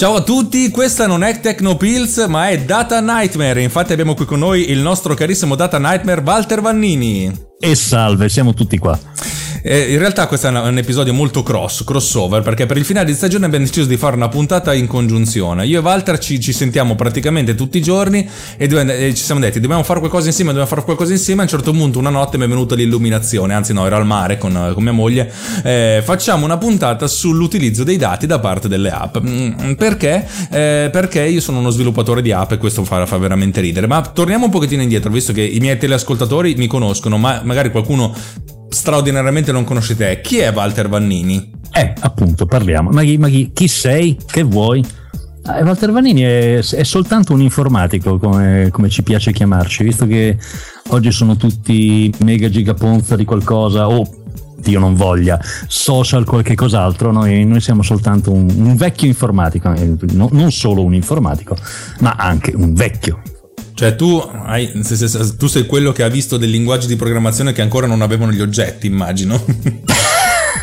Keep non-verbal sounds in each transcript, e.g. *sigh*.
Ciao a tutti, questa non è Tecnopills ma è Data Nightmare, infatti abbiamo qui con noi il nostro carissimo Data Nightmare Walter Vannini. E salve, siamo tutti qua. Eh, in realtà questo è un episodio molto cross, crossover, perché per il finale di stagione abbiamo deciso di fare una puntata in congiunzione. Io e Walter ci, ci sentiamo praticamente tutti i giorni e, dove, e, ci siamo detti dobbiamo fare qualcosa insieme, dobbiamo fare qualcosa insieme. A un certo punto una notte mi è venuta l'illuminazione, anzi no, ero al mare con, con mia moglie. Eh, facciamo una puntata sull'utilizzo dei dati da parte delle app. Mm, perché? Eh, perché io sono uno sviluppatore di app e questo fa, fa veramente ridere. Ma torniamo un pochettino indietro, visto che i miei teleascoltatori mi conoscono, ma magari qualcuno straordinariamente non conoscete. Chi è Walter Vannini? Eh, appunto, parliamo. Ma chi, ma chi, chi sei? Che vuoi? Ah, Walter Vannini è, è, soltanto un informatico, come, come, ci piace chiamarci, visto che oggi sono tutti mega gigaponza di qualcosa o Dio non voglia, social qualche cos'altro, noi, noi siamo soltanto un, un vecchio informatico, eh, no, non solo un informatico, ma anche un vecchio cioè tu, hai, tu sei quello che ha visto dei linguaggi di programmazione che ancora non avevano gli oggetti, immagino.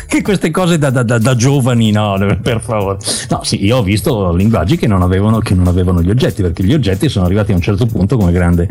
che *laughs* queste cose da, da, da, da, giovani, no, per favore. No, sì, io ho visto linguaggi che non, avevano, che non avevano gli oggetti, perché gli oggetti sono arrivati a un certo punto come grande,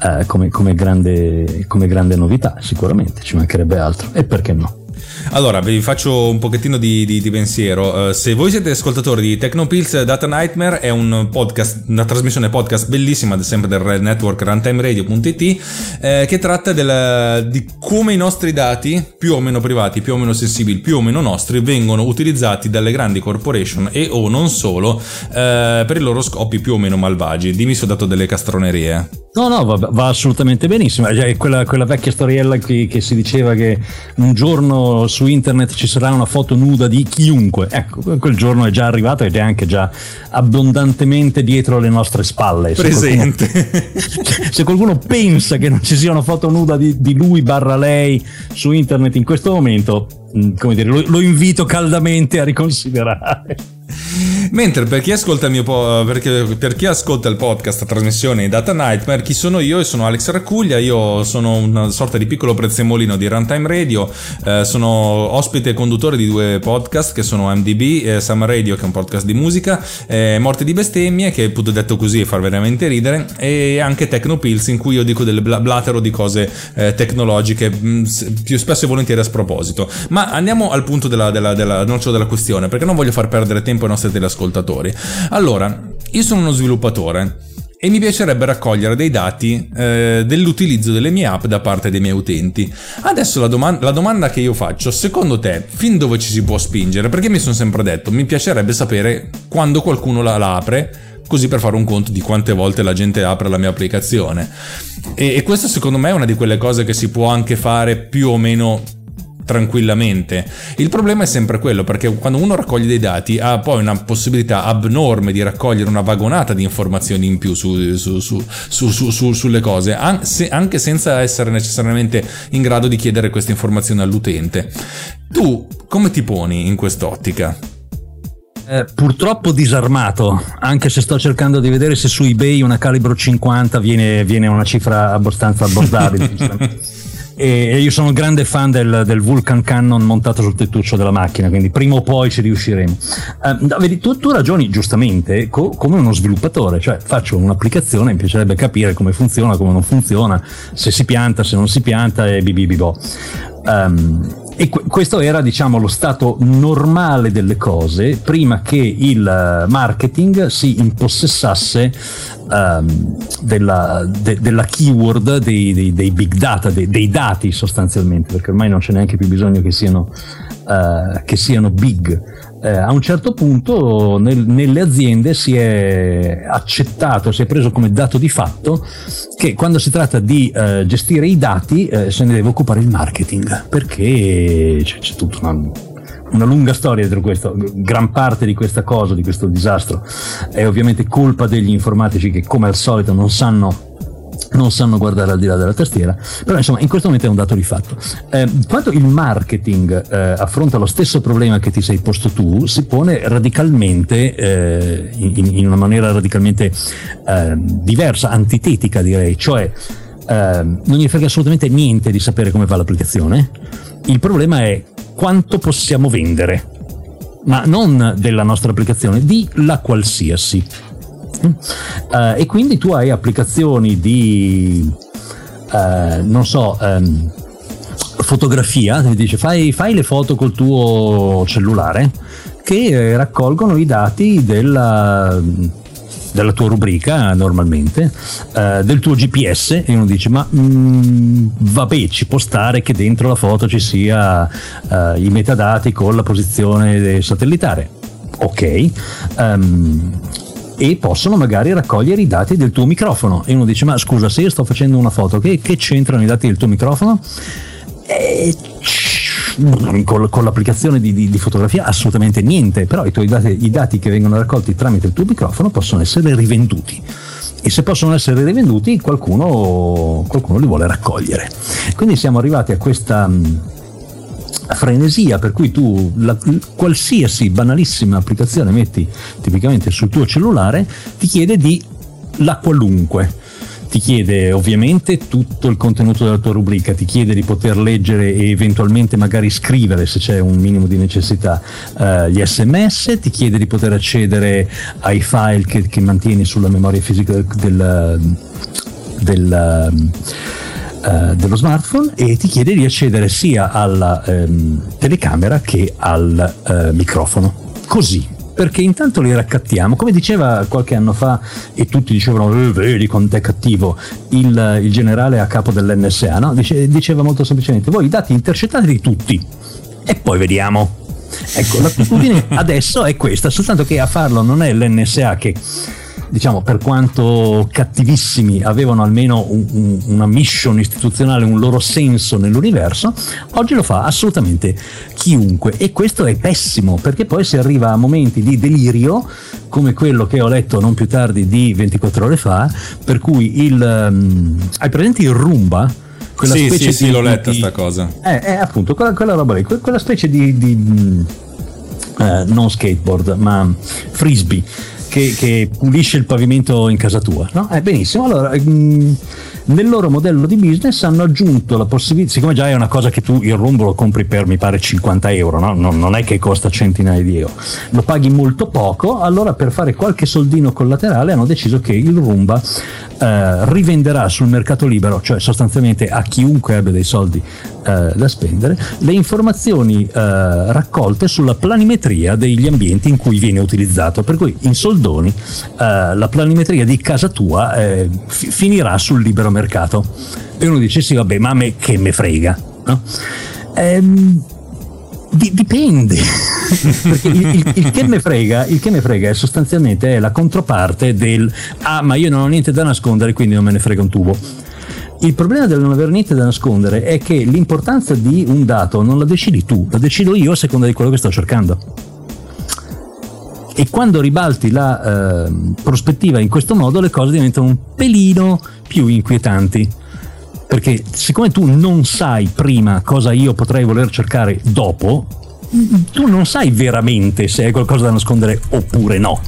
eh, come, come grande, come grande novità, sicuramente, ci mancherebbe altro. E perché no? Allora, vi faccio un pochettino di, di, di pensiero. Uh, se voi siete ascoltatori di Technopills, Data Nightmare è un podcast, una trasmissione podcast bellissima, sempre del Network runtimeradio.it, eh, che tratta del, di come i nostri dati, più o meno privati, più o meno sensibili, più o meno nostri, vengono utilizzati dalle grandi corporation e o non solo eh, per i loro scopi più o meno malvagi. Dimmi se ho dato delle castronerie. No, no, va, va assolutamente benissimo. È quella, quella vecchia storiella che, che si diceva che un giorno su internet ci sarà una foto nuda di chiunque. Ecco, quel giorno è già arrivato ed è anche già abbondantemente dietro le nostre spalle. Presente. Se qualcuno, *laughs* se qualcuno pensa che non ci sia una foto nuda di, di lui barra lei su internet in questo momento, mm, come dire, lo, lo invito caldamente a riconsiderare. Mentre per chi ascolta il mio po- per chi ascolta il podcast, la trasmissione Data Nightmare, chi sono io? Io sono Alex Raccuglia, io sono una sorta di piccolo prezzemolino di Runtime Radio, eh, sono ospite e conduttore di due podcast che sono MDB, eh, Summer Radio che è un podcast di musica, eh, Morte di bestemmie che appunto detto così fa veramente ridere e anche Tecnopills in cui io dico delle blatero di cose eh, tecnologiche mh, mm, più spesso e volentieri a sproposito. Ma andiamo al punto della, della, della, della questione perché non voglio far perdere tempo ai nostri teleascoltatori. Allora, io sono uno sviluppatore e mi piacerebbe raccogliere dei dati eh, dell'utilizzo delle mie app da parte dei miei utenti. Adesso la, doma- la, domanda che io faccio, secondo te, fin dove ci si può spingere? Perché mi sono sempre detto, mi piacerebbe sapere quando qualcuno la, la apre, così per fare un conto di quante volte la gente apre la mia applicazione. E, e questo secondo me è una di quelle cose che si può anche fare più o meno tranquillamente. Il problema è sempre quello, perché quando uno raccoglie dei dati ha poi una possibilità abnorme di raccogliere una vagonata di informazioni in più su, su, su, sulle cose, anche senza essere necessariamente in grado di chiedere queste informazioni all'utente. Tu come ti poni in quest'ottica? Eh, purtroppo disarmato, anche se sto cercando di vedere se su eBay una calibro 50 viene, viene una cifra abbastanza abbordabile. *laughs* e io sono un grande fan del, del, Vulcan Cannon montato sul tettuccio della macchina, quindi prima o poi ci riusciremo. Uh, vedi, tu, tu, ragioni giustamente co- come uno sviluppatore, cioè faccio un'applicazione, mi piacerebbe capire come funziona, come non funziona, se si pianta, se non si pianta e bibibibo. Um, e questo era diciamo lo stato normale delle cose prima che il eh, marketing si impossessasse um, della, de, della, keyword dei, dei, dei big data, dei, dei, dati sostanzialmente, perché ormai non c'è neanche più bisogno che siano, uh, che siano big. Eh, a un certo punto nel, nelle aziende si è accettato, si è preso come dato di fatto che quando si tratta di eh, gestire i dati eh, se ne deve occupare il marketing, perché c'è, c'è tutta una una lunga storia dietro questo, gran parte di questa cosa, di questo disastro, è ovviamente colpa degli informatici che come al solito non sanno non sanno guardare al di là della tastiera, però insomma in questo momento è un dato di fatto. Eh, quando il marketing eh, affronta lo stesso problema che ti sei posto tu, si pone radicalmente, eh, in, in, una maniera radicalmente eh, diversa, antitetica direi, cioè ehm, non gli frega assolutamente niente di sapere come va l'applicazione, il problema è quanto possiamo vendere. ma non della nostra applicazione, di la qualsiasi. Uh, e quindi tu hai applicazioni di, uh, non so, um, fotografia, ti dice fai, fai, le foto col tuo cellulare che raccolgono i dati della della tua rubrica normalmente, eh, del tuo GPS e uno dice ma mh, mm, vabbè ci può stare che dentro la foto ci sia eh, i metadati con la posizione satellitare. Ok. Um, e possono magari raccogliere i dati del tuo microfono e uno dice ma scusa se io sto facendo una foto che, che c'entrano i dati del tuo microfono? Eh, con, l'applicazione di, di, di, fotografia assolutamente niente, però i tuoi dati, i dati che vengono raccolti tramite il tuo microfono possono essere rivenduti e se possono essere rivenduti qualcuno, qualcuno li vuole raccogliere. Quindi siamo arrivati a questa frenesia per cui tu la, qualsiasi banalissima applicazione metti tipicamente sul tuo cellulare ti chiede di la qualunque. Ti chiede ovviamente tutto il contenuto della tua rubrica, ti chiede di poter leggere e eventualmente magari scrivere se c'è un minimo di necessità uh, gli sms, ti chiede di poter accedere ai file che, che mantieni sulla memoria fisica del, del Uh, dello smartphone e ti chiede di accedere sia alla um, telecamera che al uh, microfono. Così, perché intanto li raccattiamo, come diceva qualche anno fa, e tutti dicevano, eh, vedi quanto è cattivo, il, il, generale a capo dell'NSA, no? Dice, diceva molto semplicemente, voi i dati intercettateli tutti, e poi vediamo. Ecco, l'attitudine *laughs* adesso è questa, soltanto che a farlo non è l'NSA che diciamo, per quanto cattivissimi, avevano almeno un, un, una mission istituzionale, un loro senso nell'universo, oggi lo fa assolutamente chiunque e questo è pessimo perché poi si arriva a momenti di delirio come quello che ho letto non più tardi di 24 ore fa, per cui il... Um, hai presente il rumba? Quella sì, specie sì, sì, di, l'ho letta di, sta cosa. Eh, eh appunto, quella, quella roba lì, quella specie di... di eh, non skateboard, ma frisbee che, che, pulisce il pavimento in casa tua. No? Eh, benissimo, allora mh, mm, nel loro modello di business hanno aggiunto la possibilità, siccome già è una cosa che tu il rombo lo compri per mi pare 50 euro, no? non, non, è che costa centinaia di euro, lo paghi molto poco, allora per fare qualche soldino collaterale hanno deciso che il Rumba eh, rivenderà sul mercato libero, cioè sostanzialmente a chiunque abbia dei soldi eh, da spendere, le informazioni eh, raccolte sulla planimetria degli ambienti in cui viene utilizzato. Per cui in soldoni eh, la planimetria di casa tua eh, f- finirà sul libero mercato. E uno dice sì, vabbè, ma a me che me frega. No? Ehm, dipende. *laughs* Perché il, il, il, che me frega, il che me frega è sostanzialmente la controparte del ah, ma io non ho niente da nascondere, quindi non me ne frega un tubo. Il problema del non avere niente da nascondere è che l'importanza di un dato non la decidi tu, la decido io a seconda di quello che sto cercando. E quando ribalti la eh, prospettiva in questo modo, le cose diventano un pelino più inquietanti perché siccome tu non sai prima cosa io potrei voler cercare dopo, tu non sai veramente se hai qualcosa da nascondere oppure no.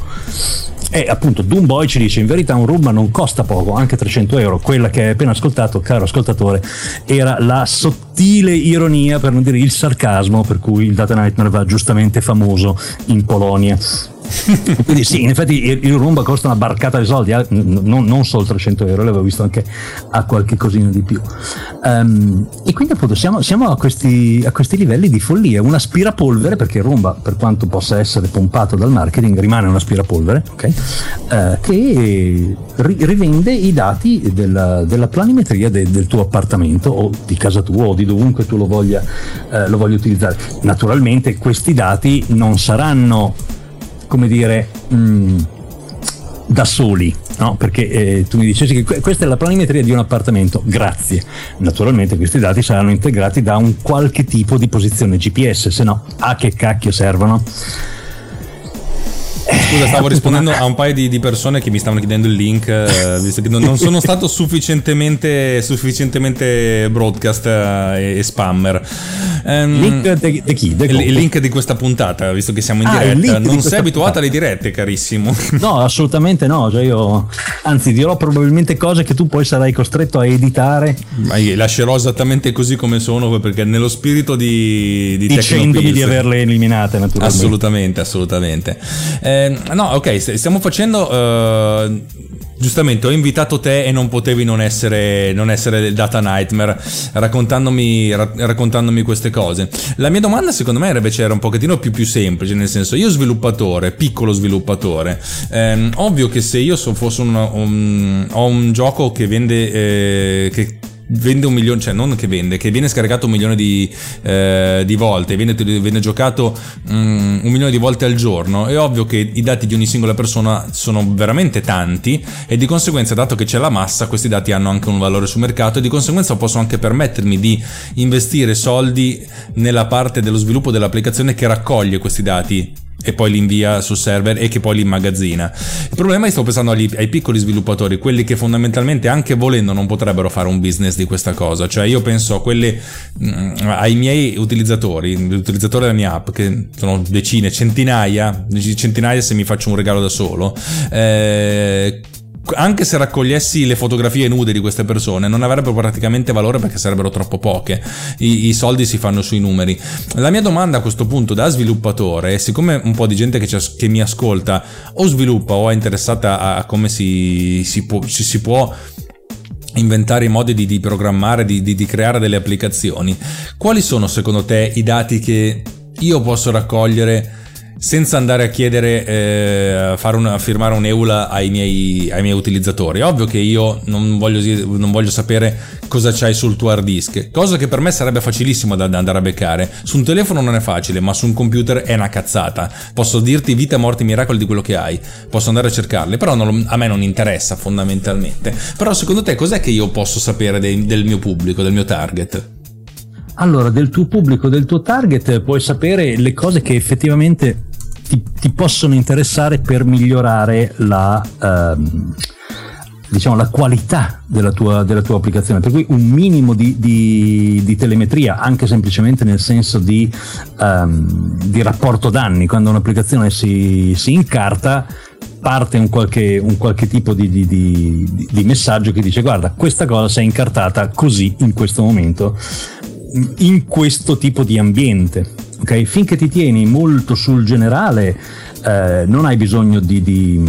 E appunto Doomboy ci dice in verità un rumba non costa poco, anche 300 euro. Quella che hai appena ascoltato, caro ascoltatore, era la sottile ironia, per non dire il sarcasmo, per cui il Data Nightmare va giustamente famoso in Polonia. *laughs* Quindi sì, in effetti il, il costa una barcata di soldi, eh? non, non, solo 300 euro, l'avevo visto anche a qualche cosina di più. Um, e quindi appunto siamo, siamo a, questi, a, questi, livelli di follia. Un aspirapolvere, perché il Rumba, per quanto possa essere pompato dal marketing, rimane un aspirapolvere, okay? uh, che ri, rivende i dati della, della planimetria de, del tuo appartamento o di casa tua o di dovunque tu lo voglia, uh, lo voglia utilizzare. Naturalmente questi dati non saranno come dire, mh, mm, da soli, no? perché eh, tu mi dicessi che questa è la planimetria di un appartamento, grazie. Naturalmente questi dati saranno integrati da un qualche tipo di posizione GPS, se no a che cacchio servono? Scusa, stavo *laughs* rispondendo a un paio di, di, persone che mi stavano chiedendo il link, eh, *laughs* visto che non, non, sono stato sufficientemente, sufficientemente broadcast eh, e, e, spammer. Um, link di, di chi? il, il link di questa puntata, visto che siamo in ah, diretta. Non sei abituato alle dirette, carissimo. *laughs* No, assolutamente no. Cioè io, anzi, dirò probabilmente cose che tu poi sarai costretto a editare. Ma io lascerò esattamente così come sono, perché nello spirito di, di Dicendomi di averle eliminate, naturalmente. Assolutamente, assolutamente. Eh, no, ok, stiamo facendo. Uh, Giustamente ho invitato te e non potevi non essere, non essere Data Nightmare raccontandomi, raccontandomi, queste cose. La mia domanda secondo me invece era un pochettino più, più semplice, nel senso io sviluppatore, piccolo sviluppatore, ehm, ovvio che se io so, fosse un, un, ho un gioco che vende, eh, che vende un milione, cioè non che vende, che viene scaricato un milione di, eh, di volte, viene, viene giocato um, un milione di volte al giorno, è ovvio che i dati di ogni singola persona sono veramente tanti e di conseguenza, dato che c'è la massa, questi dati hanno anche un valore sul mercato e di conseguenza posso anche permettermi di investire soldi nella parte dello sviluppo dell'applicazione che raccoglie questi dati e poi li invia sul server e che poi li immagazzina. Il problema è che sto pensando agli, ai piccoli sviluppatori, quelli che fondamentalmente anche volendo non potrebbero fare un business di questa cosa, cioè io penso quelli, mm, ai miei utilizzatori, l'utilizzatore della mia app, che sono decine, centinaia, centinaia se mi faccio un regalo da solo, eh, anche se raccogliessi le fotografie nude di queste persone, non avrebbero praticamente valore perché sarebbero troppo poche. I, I, soldi si fanno sui numeri. La mia domanda a questo punto da sviluppatore, siccome un po' di gente che, che mi ascolta o sviluppa o è interessata a, a come si, si, può, ci si può inventare i modi di, di programmare, di, di, di creare delle applicazioni, quali sono secondo te i dati che io posso raccogliere? Senza andare a chiedere, eh, fare una, firmare un'EULA ai miei, ai miei utilizzatori. Ovvio che io non voglio, non voglio, sapere cosa c'hai sul tuo hard disk, cosa che per me sarebbe facilissimo da, da, andare a beccare. Su un telefono non è facile, ma su un computer è una cazzata. Posso dirti vita, morte, miracoli di quello che hai, posso andare a cercarli, però non, a me non interessa fondamentalmente. Però secondo te cos'è che io posso sapere dei, del mio pubblico, del mio target? Allora, del tuo pubblico, del tuo target, puoi sapere le cose che effettivamente ti, ti possono interessare per migliorare la, ehm, diciamo, la qualità della tua, della tua, applicazione. Per cui un minimo di, di, di telemetria, anche semplicemente nel senso di, ehm, di rapporto danni, quando un'applicazione si, si incarta parte un qualche, un qualche tipo di, di, messaggio che dice guarda questa cosa si è incartata così in questo momento in questo tipo di ambiente. Okay? Finché ti tieni molto sul generale, eh, non hai bisogno di, di,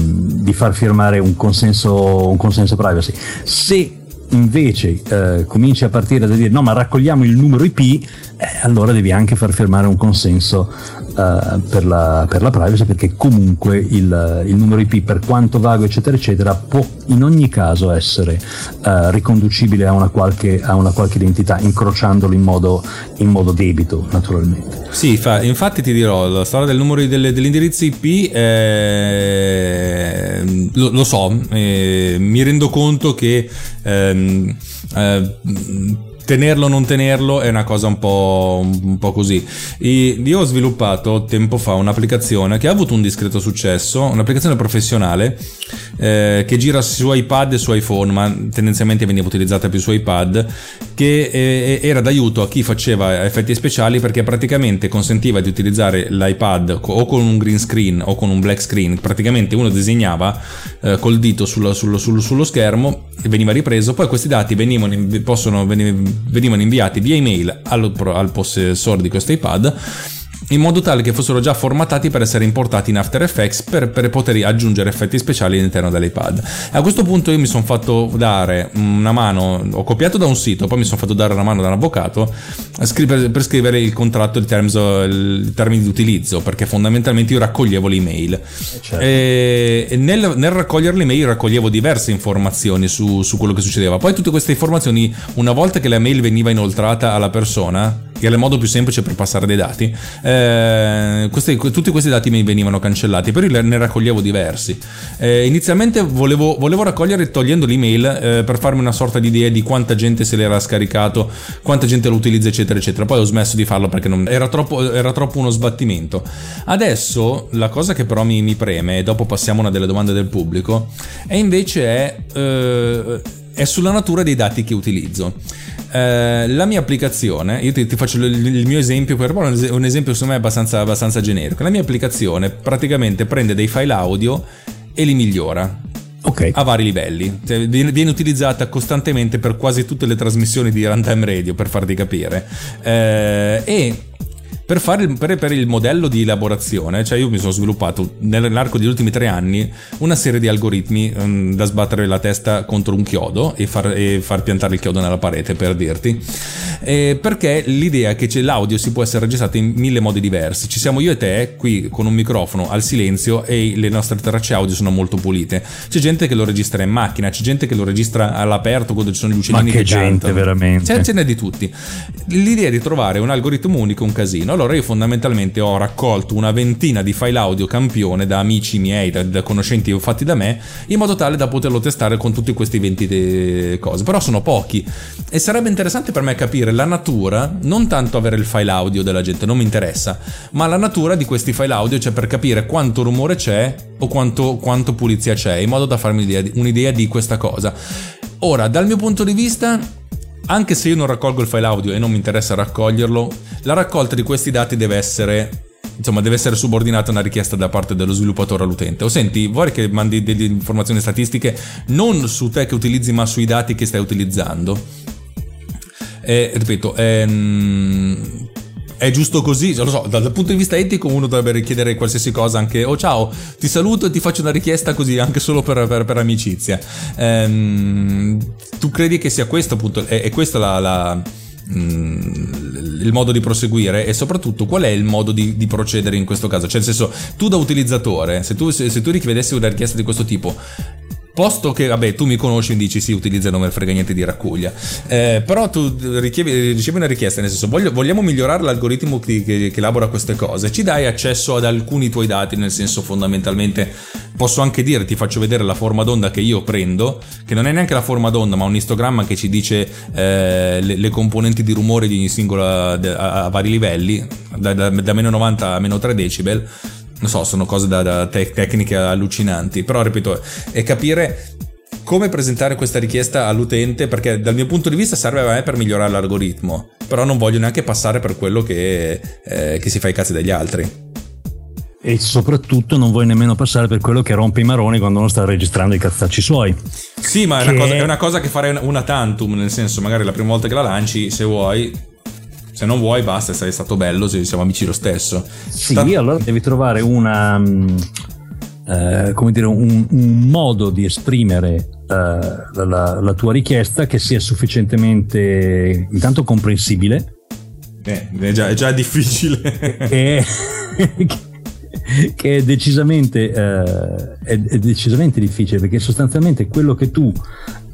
di far firmare un consenso, un consenso privacy. Se invece eh, cominci a partire da dire no ma raccogliamo il numero IP eh, allora devi anche far firmare un consenso uh, per, la, per, la, privacy perché comunque il, il, numero IP per quanto vago eccetera eccetera può in ogni caso essere uh, riconducibile a una, qualche, a una, qualche, identità incrociandolo in modo, in modo debito naturalmente. Sì fa, infatti ti dirò la storia del numero delle, dell'indirizzo IP eh, lo, lo, so eh, mi rendo conto che ehm, eh, tenerlo o non tenerlo è una cosa un po', un po così. io ho sviluppato tempo fa un'applicazione che ha avuto un discreto successo, un'applicazione professionale eh, che gira su iPad e su iPhone, ma tendenzialmente veniva utilizzata più su iPad, che eh, era d'aiuto a chi faceva effetti speciali perché praticamente consentiva di utilizzare l'iPad o con un green screen o con un black screen. Praticamente uno disegnava eh, col dito sullo, sullo, sullo, sullo, schermo e veniva ripreso, poi questi dati venivano, possono, venivano inviati via email al, al possessore di questo iPad in modo tale che fossero già formatati per essere importati in After Effects per, per poter aggiungere effetti speciali all'interno dell'iPad. A questo punto io mi sono fatto dare una mano, ho copiato da un sito, poi mi sono fatto dare una mano da un avvocato per scrivere il contratto, il, terms, il termine di utilizzo, perché fondamentalmente io raccoglievo l'email. Eh, certo. E nel, nel, raccogliere l'email raccoglievo diverse informazioni su, su quello che succedeva. Poi tutte queste informazioni, una volta che la mail veniva inoltrata alla persona, che era il modo più semplice per passare dei dati, eh, questi, tutti questi dati mi venivano cancellati, però io ne raccoglievo diversi. Eh, inizialmente volevo, volevo, raccogliere togliendo l'email eh, per farmi una sorta di idea di quanta gente se l'era scaricato, quanta gente lo utilizza, eccetera, eccetera. Poi ho smesso di farlo perché non, era, troppo, era, troppo, uno sbattimento. Adesso la cosa che però mi, mi, preme, e dopo passiamo a una delle domande del pubblico, è invece è eh, è sulla natura dei dati che utilizzo. Eh, la mia applicazione, io ti, ti faccio il, il, mio esempio, per un esempio secondo me abbastanza, abbastanza generico. La mia applicazione praticamente prende dei file audio e li migliora. Okay. a vari livelli. Cioè, viene, utilizzata costantemente per quasi tutte le trasmissioni di runtime radio, per farti capire. Eh, e per, fare il, per, per, il modello di elaborazione, cioè io mi sono sviluppato nell'arco degli ultimi tre anni una serie di algoritmi um, da sbattere la testa contro un chiodo e far, e far piantare il chiodo nella parete, per dirti. Eh, perché l'idea che l'audio si può essere registrato in mille modi diversi. Ci siamo io e te qui con un microfono al silenzio e le nostre tracce audio sono molto pulite. C'è gente che lo registra in macchina, c'è gente che lo registra all'aperto quando ci sono gli uccellini Ma che, che gente, cantano. veramente. C'è, ce n'è di tutti. L'idea di trovare un algoritmo unico è un casino allora io fondamentalmente ho raccolto una ventina di file audio campione da amici miei, da, da conoscenti fatti da me, in modo tale da poterlo testare con tutti questi 20 cose. Però sono pochi e sarebbe interessante per me capire la natura, non tanto avere il file audio della gente, non mi interessa, ma la natura di questi file audio, cioè per capire quanto rumore c'è o quanto, quanto pulizia c'è, in modo da farmi un'idea, un'idea di questa cosa. Ora, dal mio punto di vista anche se io non raccolgo il file audio e non mi interessa raccoglierlo, la raccolta di questi dati deve essere insomma deve essere subordinata a una richiesta da parte dello sviluppatore all'utente. O senti vuoi che mandi delle informazioni statistiche non su te che utilizzi ma sui dati che stai utilizzando? E, ripeto ehm, è giusto così, lo so, dal punto di vista etico uno dovrebbe richiedere qualsiasi cosa anche, oh ciao, ti saluto e ti faccio una richiesta così anche solo per, per, per amicizia. Ehm, tu credi che sia questo appunto, è, è questo la, la mm, il modo di proseguire e soprattutto qual è il modo di, di, procedere in questo caso? Cioè, nel senso, tu da utilizzatore, se tu, se, se tu richiedessi una richiesta di questo tipo, posto che, vabbè, tu mi conosci e dici sì, utilizza non me frega niente di raccoglia, eh, però tu ricevi, ricevi, una richiesta, nel senso, voglio, vogliamo migliorare l'algoritmo che, che, che, elabora queste cose, ci dai accesso ad alcuni tuoi dati, nel senso fondamentalmente posso anche dire, ti faccio vedere la forma d'onda che io prendo, che non è neanche la forma d'onda, ma un istogramma che ci dice eh, le, le, componenti di rumore di ogni singola a, a vari livelli, da, da, da meno 90 a meno 3 decibel non so, sono cose da, da te- tecniche allucinanti, però ripeto, è capire come presentare questa richiesta all'utente perché dal mio punto di vista serve a me per migliorare l'algoritmo, però non voglio neanche passare per quello che, eh, che si fa i cazzi degli altri. E soprattutto non vuoi nemmeno passare per quello che rompe i maroni quando uno sta registrando i cazzacci suoi. Sì, ma che... è, una cosa, è una cosa che farei una tantum, nel senso magari la prima volta che la lanci, se vuoi, se non vuoi basta, sei stato bello, siamo amici lo stesso. Sì, Sta... allora devi trovare una, mm, eh, come dire, un, un, modo di esprimere eh, la, la, tua richiesta che sia sufficientemente intanto comprensibile. Eh, è, già, è già difficile. che, *laughs* che è decisamente, eh, è, è decisamente difficile perché sostanzialmente quello che tu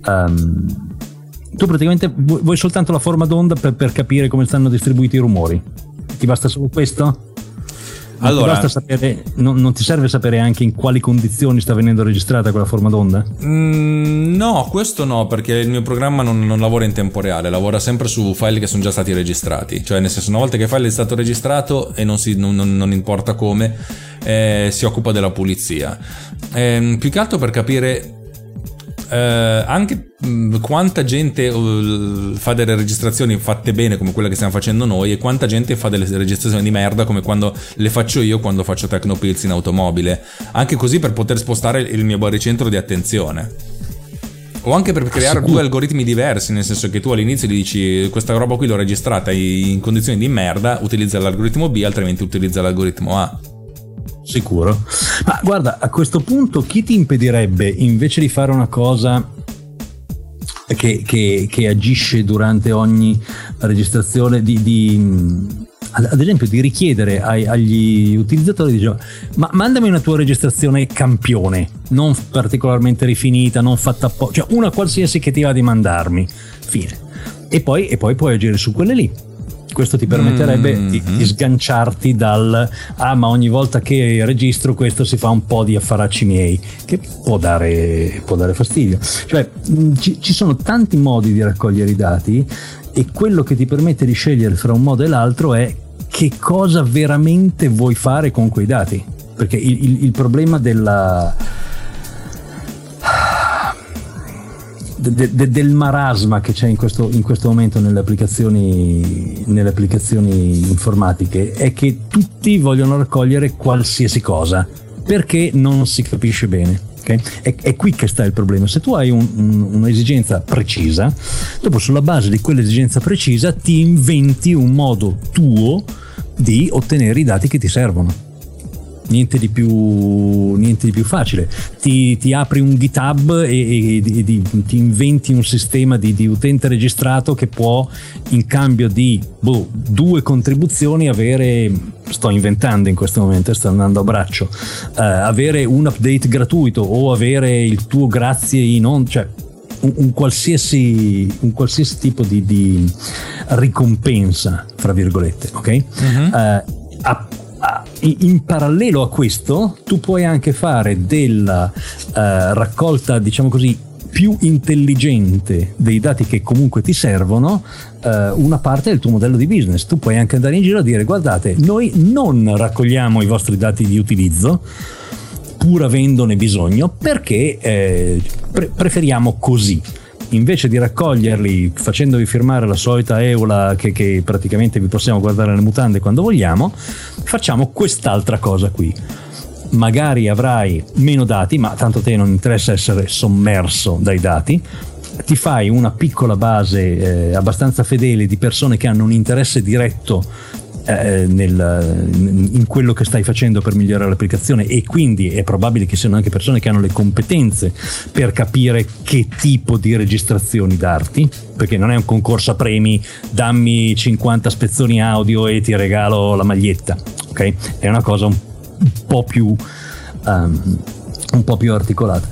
um, tu praticamente vuoi soltanto la forma d'onda per, per capire come stanno distribuiti i rumori. Ti basta solo questo? Non allora, ti sapere, non, non, ti serve sapere anche in quali condizioni sta venendo registrata quella forma d'onda? Mm, no, questo no, perché il mio programma non, non, lavora in tempo reale, lavora sempre su file che sono già stati registrati. Cioè, nel senso, una volta che il file è stato registrato e non, si, non, non importa come, eh, si occupa della pulizia. Eh, più che altro per capire eh, anche mh, quanta gente uh, fa delle registrazioni fatte bene come quella che stiamo facendo noi e quanta gente fa delle registrazioni di merda come quando le faccio io quando faccio Tecnopills in automobile. Anche così per poter spostare il mio baricentro di attenzione. O anche per creare due algoritmi diversi, nel senso che tu all'inizio gli dici questa roba qui l'ho registrata in condizioni di merda, utilizza l'algoritmo B, altrimenti utilizza l'algoritmo A. Sicuro. Ma guarda, a questo punto chi ti impedirebbe invece di fare una cosa che, che, che agisce durante ogni registrazione di, di ad esempio di richiedere ai, agli utilizzatori diciamo, ma mandami una tua registrazione campione non particolarmente rifinita non fatta apposta cioè una qualsiasi che ti va di mandarmi. Fine. E poi, e poi puoi agire su quelle lì questo ti permetterebbe mm-hmm. di, di, sganciarti dal ah ma ogni volta che registro questo si fa un po' di affaracci miei che può dare, può dare fastidio cioè mm, ci, ci sono tanti modi di raccogliere i dati e quello che ti permette di scegliere fra un modo e l'altro è che cosa veramente vuoi fare con quei dati perché il, il, il problema della de, de, del marasma che c'è in questo, in questo momento nelle applicazioni, nelle applicazioni informatiche è che tutti vogliono raccogliere qualsiasi cosa perché non si capisce bene. Okay? È, è, qui che sta il problema. Se tu hai un, un, un'esigenza precisa, dopo sulla base di quell'esigenza precisa ti inventi un modo tuo di ottenere i dati che ti servono niente di più, niente di più facile. Ti, ti, apri un GitHub e, e, e di, ti inventi un sistema di, di, utente registrato che può, in cambio di boh, due contribuzioni, avere. Sto inventando in questo momento, sto andando a braccio. Uh, avere un update gratuito o avere il tuo grazie in on. Cioè, un, un, qualsiasi, un qualsiasi, tipo di, di, ricompensa, fra virgolette, ok? Uh-huh. Uh, a, in parallelo a questo tu puoi anche fare della uh, raccolta, diciamo così, più intelligente dei dati che comunque ti servono uh, una parte del tuo modello di business. Tu puoi anche andare in giro a dire guardate, noi non raccogliamo i vostri dati di utilizzo pur avendone bisogno perché eh, pre- preferiamo così invece di raccoglierli facendovi firmare la solita EULA che, che praticamente vi possiamo guardare le mutande quando vogliamo, facciamo quest'altra cosa qui magari avrai meno dati, ma tanto a te non interessa essere sommerso dai dati. Ti fai una piccola base eh, abbastanza fedele di persone che hanno un interesse diretto eh, nel, in quello che stai facendo per migliorare l'applicazione e quindi è probabile che siano anche persone che hanno le competenze per capire che tipo di registrazioni darti perché non è un concorso a premi dammi 50 spezzoni audio e ti regalo la maglietta ok? È una cosa un, po' più um, un po' più articolata.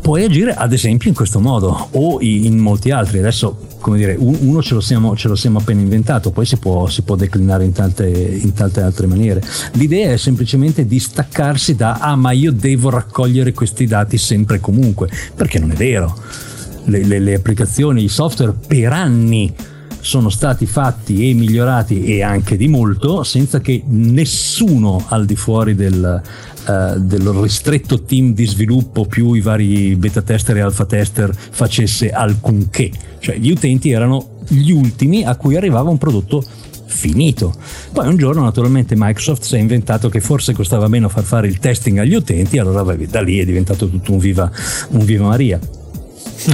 Puoi agire ad esempio in questo modo o in molti altri. Adesso come dire, uno ce lo siamo, ce lo siamo appena inventato, poi si può, si può declinare in tante, in tante, altre maniere. L'idea è semplicemente di staccarsi da, ah ma io devo raccogliere questi dati sempre e comunque, perché non è vero. Le, le, le applicazioni, i software per anni sono stati fatti e migliorati e anche di molto senza che nessuno al di fuori del, uh, del ristretto team di sviluppo più i vari beta tester e alfa tester facesse alcunché cioè gli utenti erano gli ultimi a cui arrivava un prodotto finito. Poi un giorno naturalmente Microsoft si è inventato che forse costava meno far fare il testing agli utenti, allora da lì è diventato tutto un viva, un viva Maria.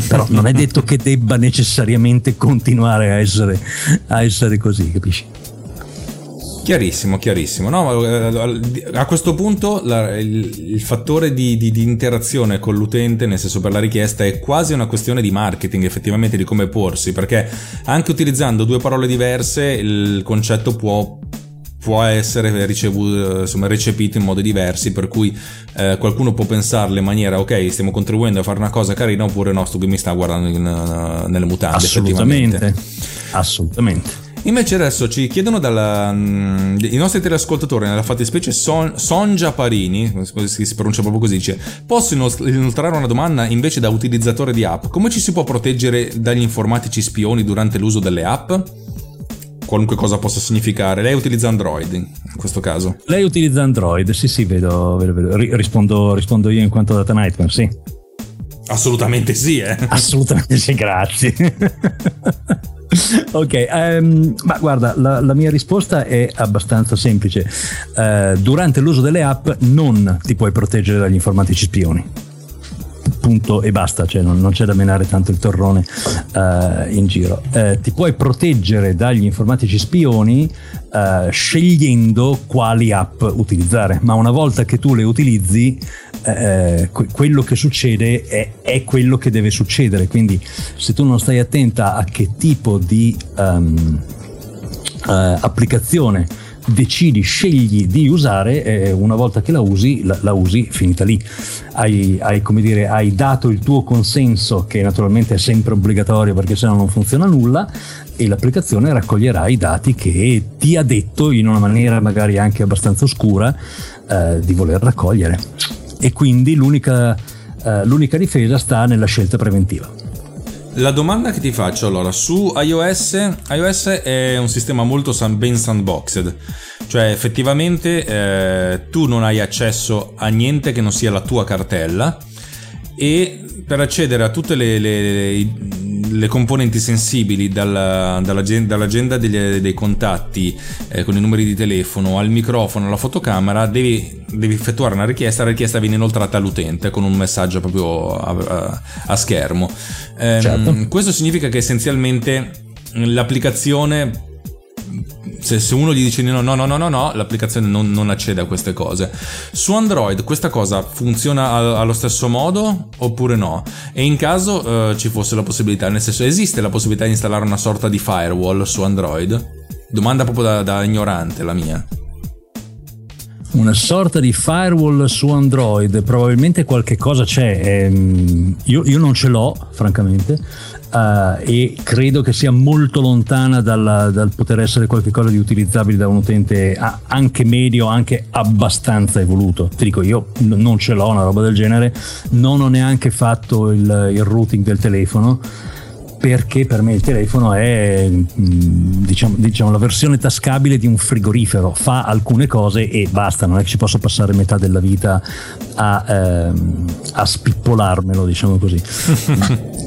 Però non è detto che debba necessariamente continuare a essere, a essere così, capisci? Chiarissimo, chiarissimo. No, eh, a questo punto la, il, il, fattore di, di, di, interazione con l'utente, nel senso per la richiesta, è quasi una questione di marketing, effettivamente di come porsi, perché anche utilizzando due parole diverse il concetto può può essere ricevuto, insomma, recepito in modi diversi, per cui eh, qualcuno può pensarle in maniera ok, stiamo contribuendo a fare una cosa carina, oppure no, sto che mi sta guardando in, uh, nelle mutande. Assolutamente. Assolutamente. Invece adesso ci chiedono dalla, mm, i nostri teleascoltatori, nella fattispecie Son, Sonja Parini, si pronuncia proprio così, dice posso inoltrare una domanda invece da utilizzatore di app, come ci si può proteggere dagli informatici spioni durante l'uso delle app? Qualunque cosa possa significare. Lei utilizza Android in questo caso? Lei utilizza Android, sì sì, vedo, vedo, vedo. Rispondo, rispondo io in quanto data nightmare, sì. Assolutamente sì, eh. *laughs* Assolutamente sì, grazie. *laughs* ok, um, ma guarda, la, la, mia risposta è abbastanza semplice. Uh, durante l'uso delle app non ti puoi proteggere dagli informatici spioni. Punto e basta, cioè non, non c'è da menare tanto il torrone uh, in giro. Uh, ti puoi proteggere dagli informatici spioni scegliendo quali app utilizzare, ma una volta che tu le utilizzi eh, quello che succede è, è, quello che deve succedere. Quindi, se tu non stai attenta a che tipo di um, uh, applicazione decidi, scegli di usare, eh, una volta che la usi, la, la usi finita lì. Hai, hai, dire, hai, dato il tuo consenso, che naturalmente è sempre obbligatorio perché sennò non funziona nulla, e l'applicazione raccoglierà i dati che ti ha detto in una maniera magari anche abbastanza oscura eh, di voler raccogliere e quindi l'unica, uh, l'unica difesa sta nella scelta preventiva. La domanda che ti faccio allora su iOS, iOS è un sistema molto ben sandboxed, cioè effettivamente eh, tu non hai accesso a niente che non sia la tua cartella e per accedere a le, le componenti sensibili dalla, dall'agenda, dall'agenda degli, dei contatti eh, con i numeri di telefono al microfono, alla fotocamera, devi, devi, effettuare una richiesta, la richiesta viene inoltrata all'utente con un messaggio proprio a, a, a schermo. Eh, certo. Questo significa che essenzialmente l'applicazione se, se, uno gli dice no, no, no, no, no, l'applicazione non, non, accede a queste cose. Su Android questa cosa funziona allo stesso modo oppure no? E in caso uh, ci fosse la possibilità, nel senso esiste la possibilità di installare una sorta di firewall su Android? Domanda proprio da, da ignorante la mia una sorta di firewall su Android, probabilmente qualche cosa c'è, ehm, io, io, non ce l'ho francamente, Uh, e credo che sia molto lontana dal, dal, poter essere qualcosa di utilizzabile da un utente anche medio, anche abbastanza evoluto. Ti dico, io n- non ce l'ho una roba del genere, non ho neanche fatto il, il routing del telefono perché per me il telefono è mm, diciamo, diciamo, la versione tascabile di un frigorifero, fa alcune cose e basta, non è che ci posso passare metà della vita a, ehm, a spippolarmelo, diciamo così.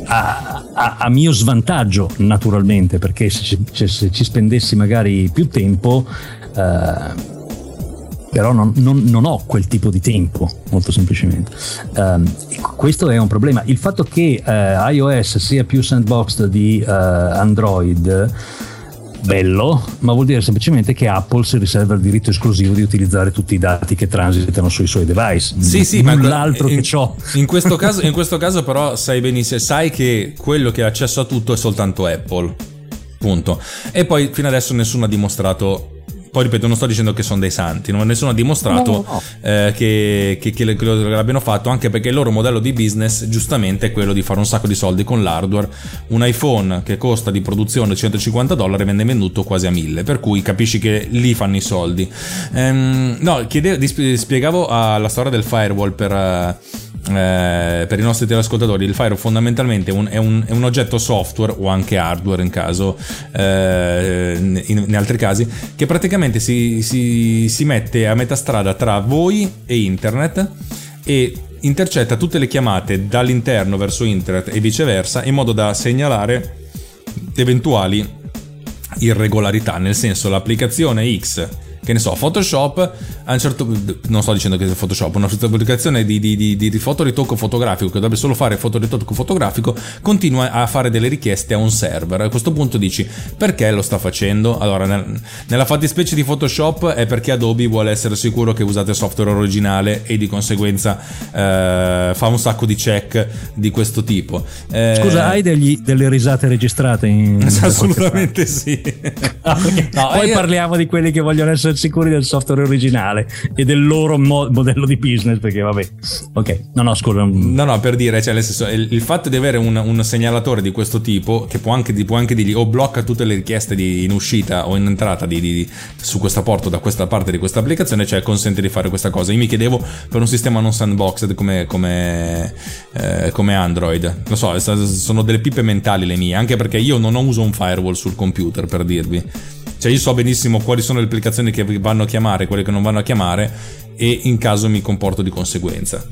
a, a, a, mio svantaggio, naturalmente, perché se ci, se ci spendessi magari più tempo... Eh, però non, non, non, ho quel tipo di tempo, molto semplicemente. Um, questo è un problema. Il fatto che uh, iOS sia più sandboxed di uh, Android bello, ma vuol dire semplicemente che Apple si riserva il diritto esclusivo di utilizzare tutti i dati che transitano sui suoi device. Sì, sì, ma l'altro in, che ho. In questo, caso, *laughs* in questo caso, però, sai benissimo, sai che quello che ha accesso a tutto è soltanto Apple. Punto. E poi fino adesso nessuno ha dimostrato poi ripeto, non sto dicendo che sono dei santi, non, nessuno ha dimostrato no, no. Eh, che, che, che, che, l'abbiano fatto, anche perché il loro modello di business giustamente è quello di fare un sacco di soldi con l'hardware. Un iPhone che costa di produzione 150 dollari venne venduto quasi a 1000, per cui capisci che lì fanno i soldi. Ehm, no, chiedevo, spiegavo la storia del firewall per... Uh, eh, per i nostri teleascoltatori, il Fire fondamentalmente un, è, un, è, un, oggetto software o anche hardware in caso, eh, in, in, altri casi, che praticamente si, si, si mette a metà strada tra voi e internet e intercetta tutte le chiamate dall'interno verso internet e viceversa in modo da segnalare eventuali irregolarità, nel senso l'applicazione X che ne so, Photoshop, a un certo non sto dicendo che sia Photoshop, una applicazione di, di, di, di fotoritocco fotografico che dovrebbe solo fare fotoritocco fotografico, continua a fare delle richieste a un server. A questo punto dici perché lo sta facendo? Allora, nel, nella fattispecie di Photoshop è perché Adobe vuole essere sicuro che usate software originale e di conseguenza eh, fa un sacco di check di questo tipo. Eh, Scusa, hai degli, delle risate registrate? In, *laughs* assolutamente sì. ah, no, Poi io... parliamo di quelli che vogliono essere essere sicuri del software originale e del loro mo- modello di business perché vabbè ok. No no scusa no no per dire cioè senso il, il fatto di avere un, un, segnalatore di questo tipo che può anche, può anche dirgli o blocca tutte le richieste di, in uscita o in entrata di, di, su questa porta da questa parte di questa applicazione cioè consente di fare questa cosa. Io mi chiedevo per un sistema non sandboxed come, come, eh, come Android lo so sono delle pippe mentali le mie anche perché io non uso un firewall sul computer per dirvi cioè io so benissimo quali sono le applicazioni che vanno a chiamare, quelle che non vanno a chiamare e in caso mi comporto di conseguenza.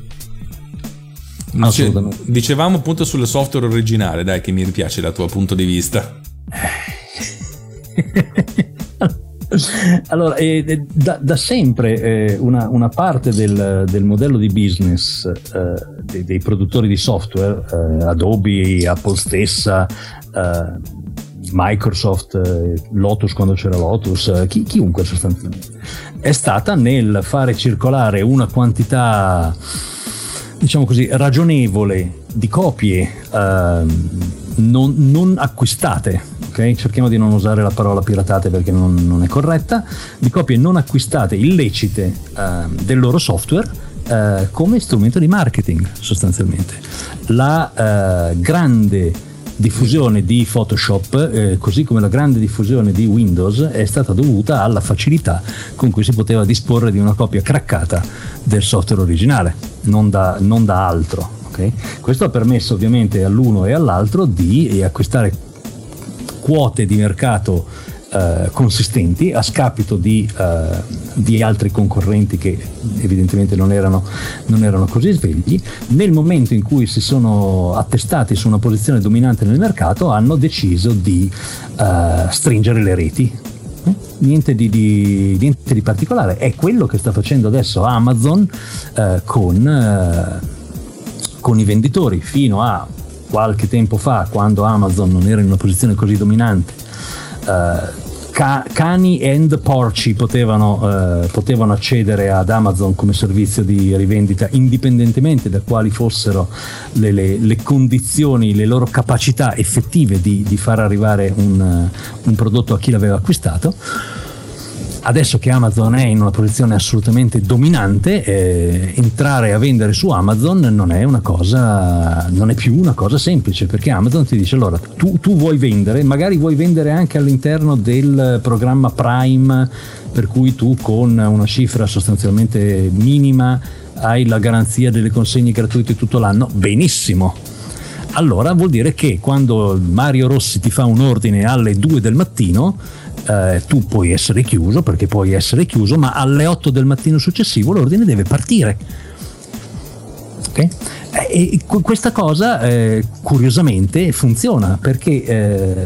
Dice, dicevamo appunto sul software originale, dai che mi piace dal tuo punto di vista. *laughs* allora, eh, da, da, sempre eh, una, una, parte del, del, modello di business eh, dei, dei, produttori di software, eh, Adobe, Apple stessa, eh, Microsoft, eh, Lotus quando c'era Lotus, eh, chi, chiunque sostanzialmente, è stata nel fare circolare una quantità, diciamo così, ragionevole di copie eh, non, non, acquistate. Okay? Cerchiamo di non usare la parola piratate perché non, non è corretta, di copie non acquistate, illecite eh, del loro software. Uh, come strumento di marketing sostanzialmente. La uh, grande diffusione di Photoshop, eh, così come la grande diffusione di Windows, è stata dovuta alla facilità con cui si poteva disporre di una copia craccata del software originale, non da, non da altro. Okay? Questo ha permesso ovviamente all'uno e all'altro di acquistare quote di mercato eh, consistenti a scapito di, eh, di, altri concorrenti che evidentemente non erano, non erano, così svegli, nel momento in cui si sono attestati su una posizione dominante nel mercato hanno deciso di eh, stringere le reti. Eh? Niente di, di, niente di, particolare, è quello che sta facendo adesso Amazon eh, con, con i venditori fino a qualche tempo fa, quando Amazon non era in una posizione così dominante, ca- cani and porci potevano, uh, potevano, accedere ad Amazon come servizio di rivendita indipendentemente da quali fossero le, le, le condizioni, le loro capacità effettive di, di far arrivare un, un prodotto a chi l'aveva acquistato adesso che Amazon è in una posizione assolutamente dominante, eh, entrare a vendere su Amazon non è una cosa, non è più una cosa semplice, perché Amazon ti dice allora tu, tu vuoi vendere, magari vuoi vendere anche all'interno del programma Prime, per cui tu con una cifra sostanzialmente minima hai la garanzia delle consegne gratuite tutto l'anno, benissimo. Allora vuol dire che quando Mario Rossi ti fa un ordine alle 2 del mattino, eh, tu puoi essere chiuso perché puoi essere chiuso, ma alle 8 del mattino successivo l'ordine deve partire. Okay? Eh, e questa cosa eh, curiosamente funziona perché eh,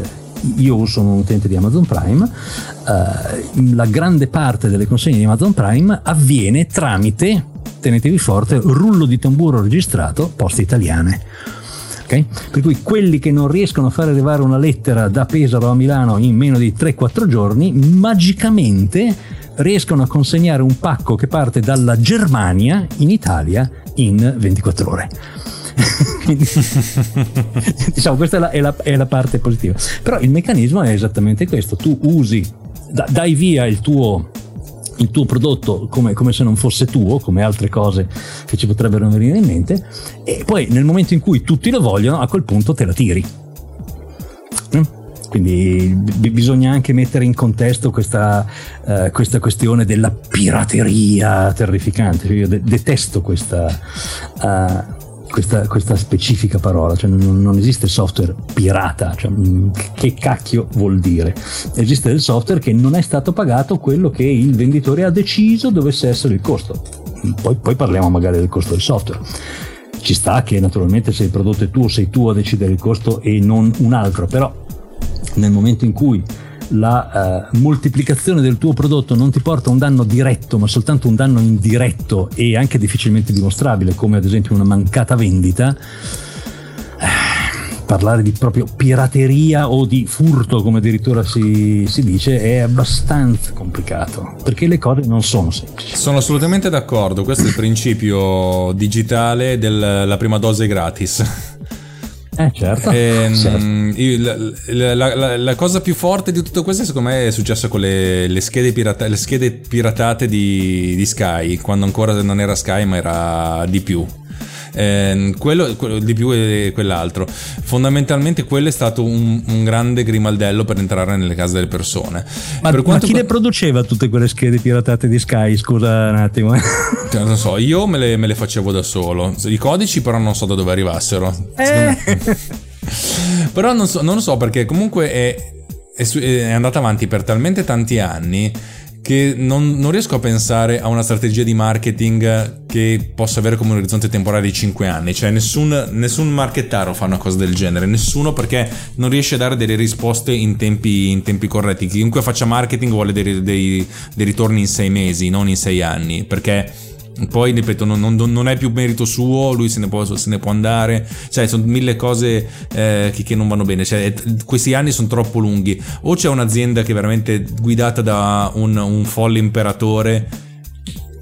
io sono un utente di Amazon Prime, eh, la grande parte delle consegne di Amazon Prime avviene tramite, tenetevi forte, rullo di tamburo registrato, poste italiane. Per cui quelli che non riescono a far arrivare una lettera da Pesaro a Milano in meno di 3-4 giorni, magicamente riescono a consegnare un pacco che parte dalla Germania in Italia in 24 ore. *laughs* Quindi, *laughs* diciamo, questa è la, è, la, è la, parte positiva. Però il meccanismo è esattamente questo: tu usi, da, dai via il tuo il tuo prodotto come, come, se non fosse tuo, come altre cose che ci potrebbero venire in mente, e poi nel momento in cui tutti lo vogliono, a quel punto te la tiri. Mm? Quindi b- bisogna anche mettere in contesto questa, uh, questa, questione della pirateria terrificante. Io de- detesto questa, uh, questa, questa specifica parola, cioè non, non, esiste software pirata, cioè, mm, che cacchio vuol dire? Esiste del software che non è stato pagato quello che il venditore ha deciso dovesse essere il costo. Poi, poi parliamo magari del costo del software. Ci sta che naturalmente se il prodotto è tuo, sei tu a decidere il costo e non un altro, però nel momento in cui la uh, moltiplicazione del tuo prodotto non ti porta un danno diretto, ma soltanto un danno indiretto e anche difficilmente dimostrabile, come ad esempio una mancata vendita, eh, parlare di proprio pirateria o di furto, come addirittura si, si, dice, è abbastanza complicato perché le cose non sono semplici. Sono assolutamente d'accordo. Questo è il principio digitale della prima dose gratis. Eh certo. E, ehm, certo. Io, la, la, la, la, cosa più forte di tutto questo secondo me è successo con le, le, schede, pirata, le schede, piratate di, di Sky, quando ancora non era Sky ma era di più eh, quello, quello, di più e quell'altro. Fondamentalmente quello è stato un, un, grande grimaldello per entrare nelle case delle persone. Ma, per ma chi le produceva tutte quelle schede piratate di Sky? Scusa un attimo. *laughs* Cioè, non so, io me le, me le, facevo da solo. I codici però non so da dove arrivassero. Eh. *laughs* però non, so, non lo so perché comunque è, è, è andata avanti per talmente tanti anni che non, non, riesco a pensare a una strategia di marketing che possa avere come un orizzonte temporale di 5 anni. Cioè, nessun, nessun marchettaro fa una cosa del genere, nessuno perché non riesce a dare delle risposte in tempi, in tempi corretti. Chiunque faccia marketing vuole dei, dei, dei ritorni in 6 mesi, non in 6 anni, perché poi, ripeto, non, non, non, è più merito suo, lui se ne può, se ne può andare. Cioè, sono mille cose eh, che, che, non vanno bene. Cioè, questi anni sono troppo lunghi. O c'è un'azienda che è veramente guidata da un, un folle imperatore,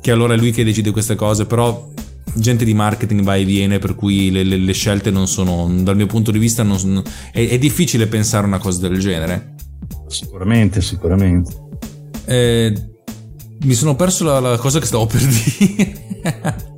che allora è lui che decide queste cose, però gente di marketing va e viene, per cui le, le, le scelte non sono, dal mio punto di vista, non, è, è, difficile pensare una cosa del genere. Sicuramente, sicuramente. Eh, mi sono perso la, la cosa che stavo per dire.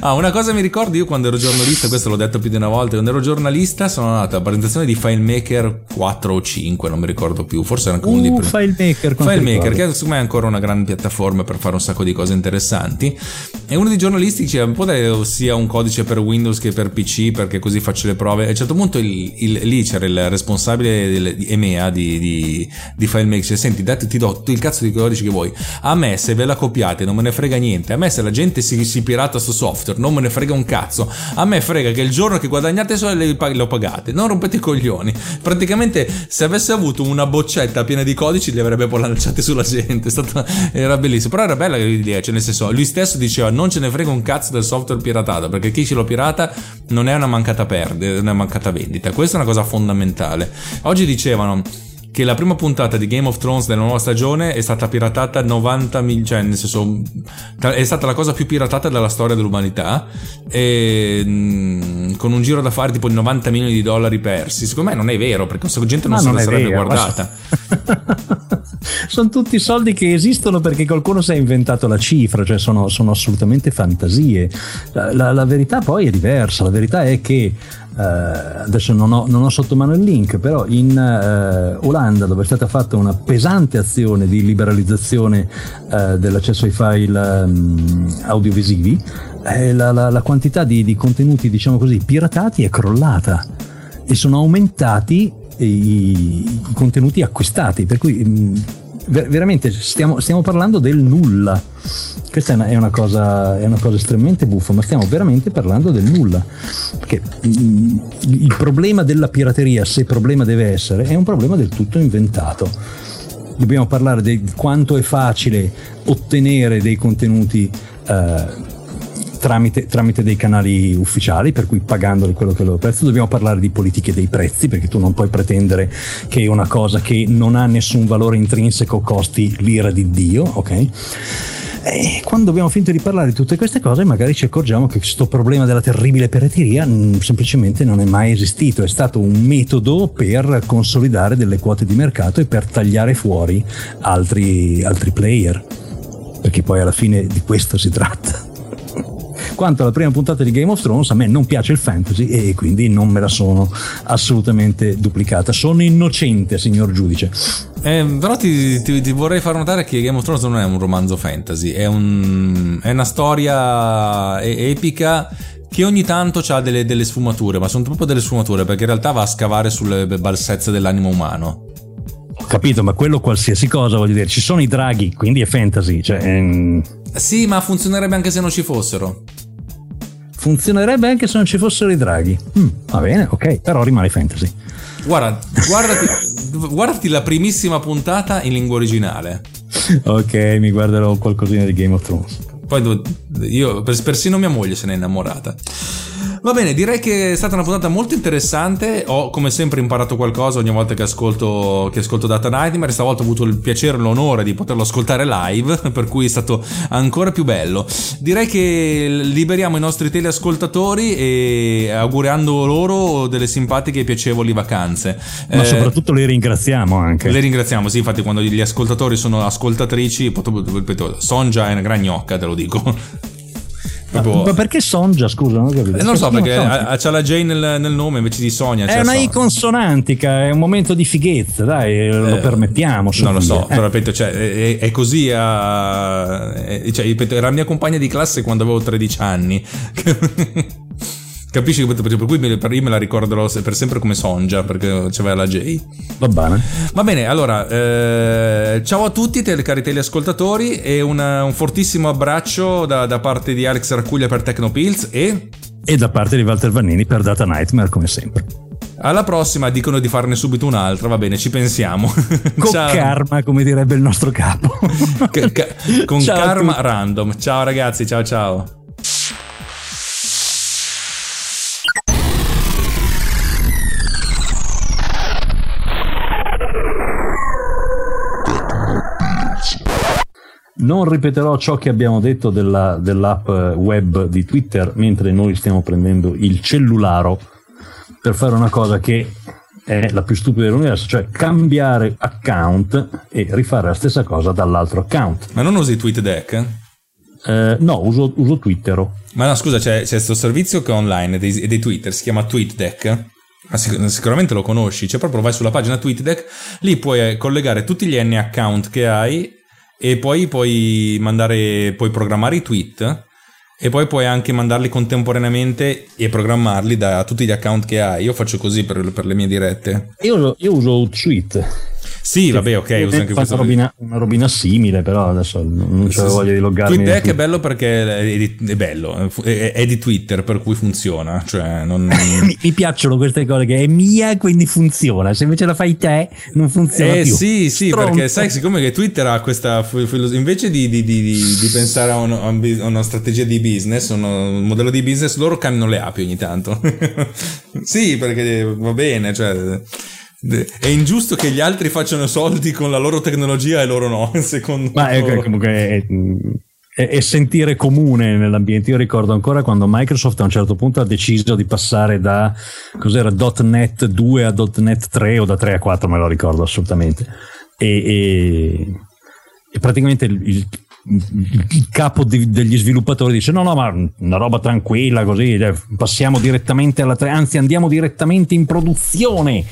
Ah, una cosa mi ricordo io quando ero giornalista, questo l'ho detto più di una volta, quando ero giornalista sono andato alla presentazione di FileMaker 4 o 5, non mi ricordo più, forse era anche uno uh, di prima. FileMaker, FileMaker, che secondo me è ancora una grande piattaforma per fare un sacco di cose interessanti. E uno dei giornalisti diceva, un po' sia un codice per Windows che per PC, perché così faccio le prove. A un certo punto il, il, lì c'era il responsabile del, di EMEA di, di, di FileMaker, dice, senti, dati, ti do il cazzo di codice che vuoi. A me se ve la copiate non me ne frega niente, a me se la gente si, si pirata sto software non me ne frega un cazzo, a me frega che il giorno che guadagnate soldi lo pagate, non rompete i coglioni. Praticamente se avesse avuto una boccetta piena di codici li avrebbe poi lanciati sulla gente, stato, era bellissimo, però era bella l'idea, cioè nel senso, lui stesso diceva non ce ne frega un cazzo del software piratato, perché chi ce lo pirata non è una mancata perdita, è una mancata vendita, questa è una cosa fondamentale. Oggi dicevano che la prima puntata di Game of Thrones della nuova stagione è stata piratata 90 mil, cioè nel senso è stata la cosa più piratata della storia dell'umanità e, mh, con un giro d'affari tipo di 90 milioni di dollari persi. Secondo me non è vero perché questa gente non Ma se la sarebbe vero, guardata. *laughs* Sono tutti soldi che esistono perché qualcuno si è inventato la cifra cioè sono, sono assolutamente fantasie. La, la, la verità poi è diversa. La verità è che adesso non ho, non ho, sotto mano il link, però in eh, Olanda dove è stata fatta una pesante azione di liberalizzazione eh, dell'accesso ai file um, audiovisivi, eh, la, la, la, quantità di, di, contenuti, diciamo così, piratati è crollata e sono aumentati i, i contenuti acquistati, per cui mh, mm, veramente stiamo, stiamo parlando del nulla questa è una, è, una cosa, è una, cosa, estremamente buffa, ma stiamo veramente parlando del nulla. Perché mm, il problema della pirateria, se problema deve essere, è un problema del tutto inventato. Dobbiamo parlare di quanto è facile ottenere dei contenuti eh, Tramite, tramite, dei canali ufficiali, per cui pagandoli quello che è il loro prezzo. Dobbiamo parlare di politiche dei prezzi, perché tu non puoi pretendere che una cosa che non ha nessun valore intrinseco costi l'ira di Dio, ok? E quando abbiamo finito di parlare di tutte queste cose, magari ci accorgiamo che questo problema della terribile pirateria mm, semplicemente non è mai esistito, è stato un metodo per consolidare delle quote di mercato e per tagliare fuori altri, altri player. Perché poi alla fine di questo si tratta. Quanto alla prima puntata di Game of Thrones, a me non piace il fantasy e quindi non me la sono assolutamente duplicata. Sono innocente, signor giudice. Eh, però ti, ti, ti, vorrei far notare che Game of Thrones non è un romanzo fantasy, è, un, è una storia epica che ogni tanto ha delle, delle, sfumature, ma sono proprio delle sfumature perché in realtà va a scavare sulle balsezze dell'animo umano. Capito, ma quello qualsiasi cosa, voglio dire, ci sono i draghi, quindi è fantasy. Cioè, ehm... Sì, ma funzionerebbe anche se non ci fossero. Funzionerebbe anche se non ci fossero i draghi. Mm, va bene, ok, però rimane fantasy. Guarda, guardati, guardati la primissima puntata in lingua originale. Ok, mi guarderò qualcosina di Game of Thrones. Poi io, persino mia moglie se n'è innamorata. Va bene, direi che è stata una puntata molto interessante. Ho come sempre imparato qualcosa ogni volta che ascolto, che ascolto Data Nightmare. Stavolta ho avuto il piacere e l'onore di poterlo ascoltare live, *laughs* per cui è stato ancora più bello. Direi che liberiamo i nostri teleascoltatori e augurando loro delle simpatiche e piacevoli vacanze. Ma eh, soprattutto le ringraziamo anche. Le ringraziamo, sì, infatti quando gli ascoltatori sono ascoltatrici, ripeto, Sonja è una gran gnocca, te lo dico. *laughs* Proprio... Ma perché Sonja, scusa? Non, eh, non lo so, perché ha, c'ha la J nel, nel, nome invece di Sonia. È una I consonantica, è un momento di fighezza, dai, eh, lo permettiamo. Non lo so, eh. però ripeto, cioè, è, è, così. A, è, cioè, ripeto, era la mia compagna di classe quando avevo 13 anni. *laughs* Capisci? Per cui io me la ricorderò per sempre come Sonja, perché c'aveva la J. Va bene. Va bene, allora, eh, ciao a tutti, te, cari teleascoltatori, e una, un fortissimo abbraccio da, da, parte di Alex Raccuglia per Tecnopills e... E da parte di Walter Vannini per Data Nightmare, come sempre. Alla prossima dicono di farne subito un'altra, va bene, ci pensiamo. Con *laughs* Ciao. karma, come direbbe il nostro capo. Con ciao karma random. Ciao ragazzi, ciao ciao. Non ripeterò ciò che abbiamo detto della, dell'app web di Twitter mentre noi stiamo prendendo il cellularo per fare una cosa che è la più stupida dell'universo, cioè cambiare account e rifare la stessa cosa dall'altro account. Ma non usi TweetDeck? Eh, no, uso, uso Twitter. Ma no, scusa, c'è questo servizio che è online dei, dei Twitter, si chiama TweetDeck. Ma sic- sicuramente lo conosci, cioè proprio vai sulla pagina TweetDeck, lì puoi collegare tutti gli N account che hai e poi puoi mandare, puoi programmare i tweet e poi puoi anche mandarli contemporaneamente e programmarli da tutti gli account che hai. Io faccio così per, per le mie dirette. Io, io uso Tweet. Sì, vabbè, ok, uso anche questo. Una robina, una robina simile, però adesso non c'ho sì, voglia di loggarmi. TweetDeck è bello perché è, di, è bello, è, è, di Twitter, per cui funziona. Cioè non... *laughs* mi, mi, piacciono queste cose che è mia, quindi funziona. Se invece la fai te, non funziona eh, più. Sì, sì, Stronzo. perché sai, siccome che Twitter ha questa invece di, di, di, di pensare a, un, a, una strategia di business, un modello di business, loro cambiano le api ogni tanto. *laughs* sì, perché va bene, cioè è ingiusto che gli altri facciano soldi con la loro tecnologia e loro no, *laughs* secondo Ma è, comunque è, è, è, sentire comune nell'ambiente. Io ricordo ancora quando Microsoft a un certo punto ha deciso di passare da cos'era .NET 2 a .NET 3 o da 3 a 4, me lo ricordo assolutamente. E, e, e praticamente il, il il capo degli sviluppatori dice no no ma una roba tranquilla così eh, passiamo direttamente alla 3 anzi andiamo direttamente in produzione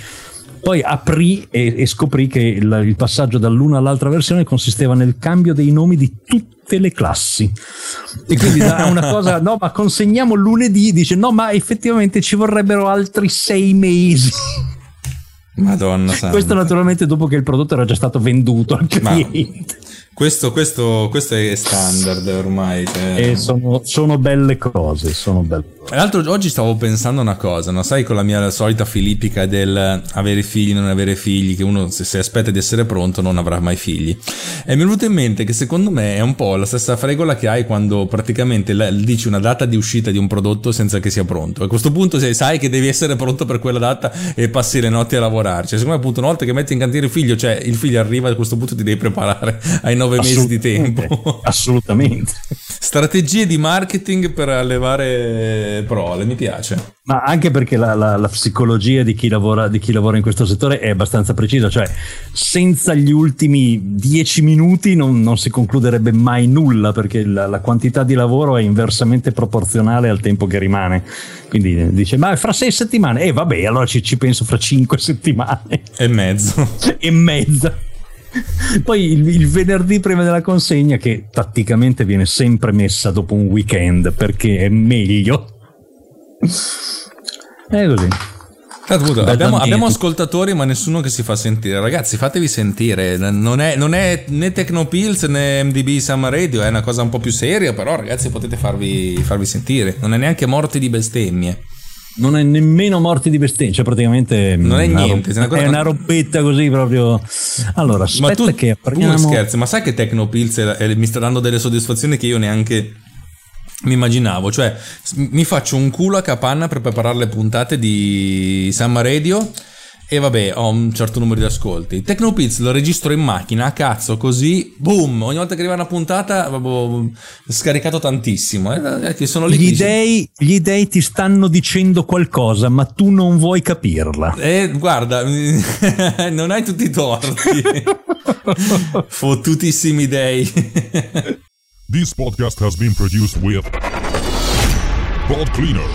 poi aprì e, e scoprì che il, il passaggio dall'una all'altra versione consisteva nel cambio dei nomi di tutte le classi. E quindi da una *laughs* cosa, no, ma consegniamo lunedì, dice no, ma effettivamente ci vorrebbero altri sei mesi. Madonna santa. Questo naturalmente dopo che il prodotto era già stato venduto al cliente. Questo, questo, questo, è standard ormai. Cioè... Sono, sono, belle cose, sono belle Tra l'altro oggi stavo pensando una cosa, no? sai con la mia solita filippica del avere figli, non avere figli, che uno se, se aspetta di essere pronto non avrà mai figli. E mi è venuto in mente che secondo me è un po' la stessa fregola che hai quando praticamente dici una data di uscita di un prodotto senza che sia pronto. A questo punto se sai che devi essere pronto per quella data e passi le notti a lavorarci. Secondo me appunto una volta che metti in cantiere il figlio, cioè il figlio arriva a questo punto ti devi preparare ai nove nove mesi di tempo. *laughs* Assolutamente. Strategie di marketing per allevare prole, mi piace. Ma anche perché la, la, la psicologia di chi, lavora, di chi, lavora, in questo settore è abbastanza precisa, cioè senza gli ultimi dieci minuti non, non si concluderebbe mai nulla perché la, la, quantità di lavoro è inversamente proporzionale al tempo che rimane. Quindi dice, ma fra sei settimane? E eh, vabbè, allora ci, ci penso fra cinque settimane. E mezzo. *laughs* e mezza. *laughs* Poi il, il, venerdì prima della consegna, che tatticamente viene sempre messa dopo un weekend perché è meglio. È così. Appunto, abbiamo, abbiamo, ascoltatori, ma nessuno che si fa sentire. Ragazzi, fatevi sentire. Non è, non è né Tecnopills né MDB Summer Radio, è una cosa un po' più seria. Però, ragazzi, potete farvi, farvi sentire. Non è neanche morti di bestemmie non è nemmeno morti di bestemmia, cioè praticamente non è niente, rob- è una robetta così proprio. Allora, aspetta ma tu, che apriamo. Tu scherzi, ma sai che Tecnopills mi sta dando delle soddisfazioni che io neanche mi immaginavo, cioè mi faccio un culo a capanna per preparare le puntate di Summer Radio e vabbè, ho un certo numero di ascolti. Tecnopiz lo registro in macchina, a cazzo, così, boom, ogni volta che arriva una puntata, avevo scaricato tantissimo. Eh, eh sono lì gli, dei, gli dei ti stanno dicendo qualcosa, ma tu non vuoi capirla. Eh, guarda, *laughs* non hai tutti i torti. *laughs* Fottutissimi dei. This podcast has been produced with Pod Cleaner.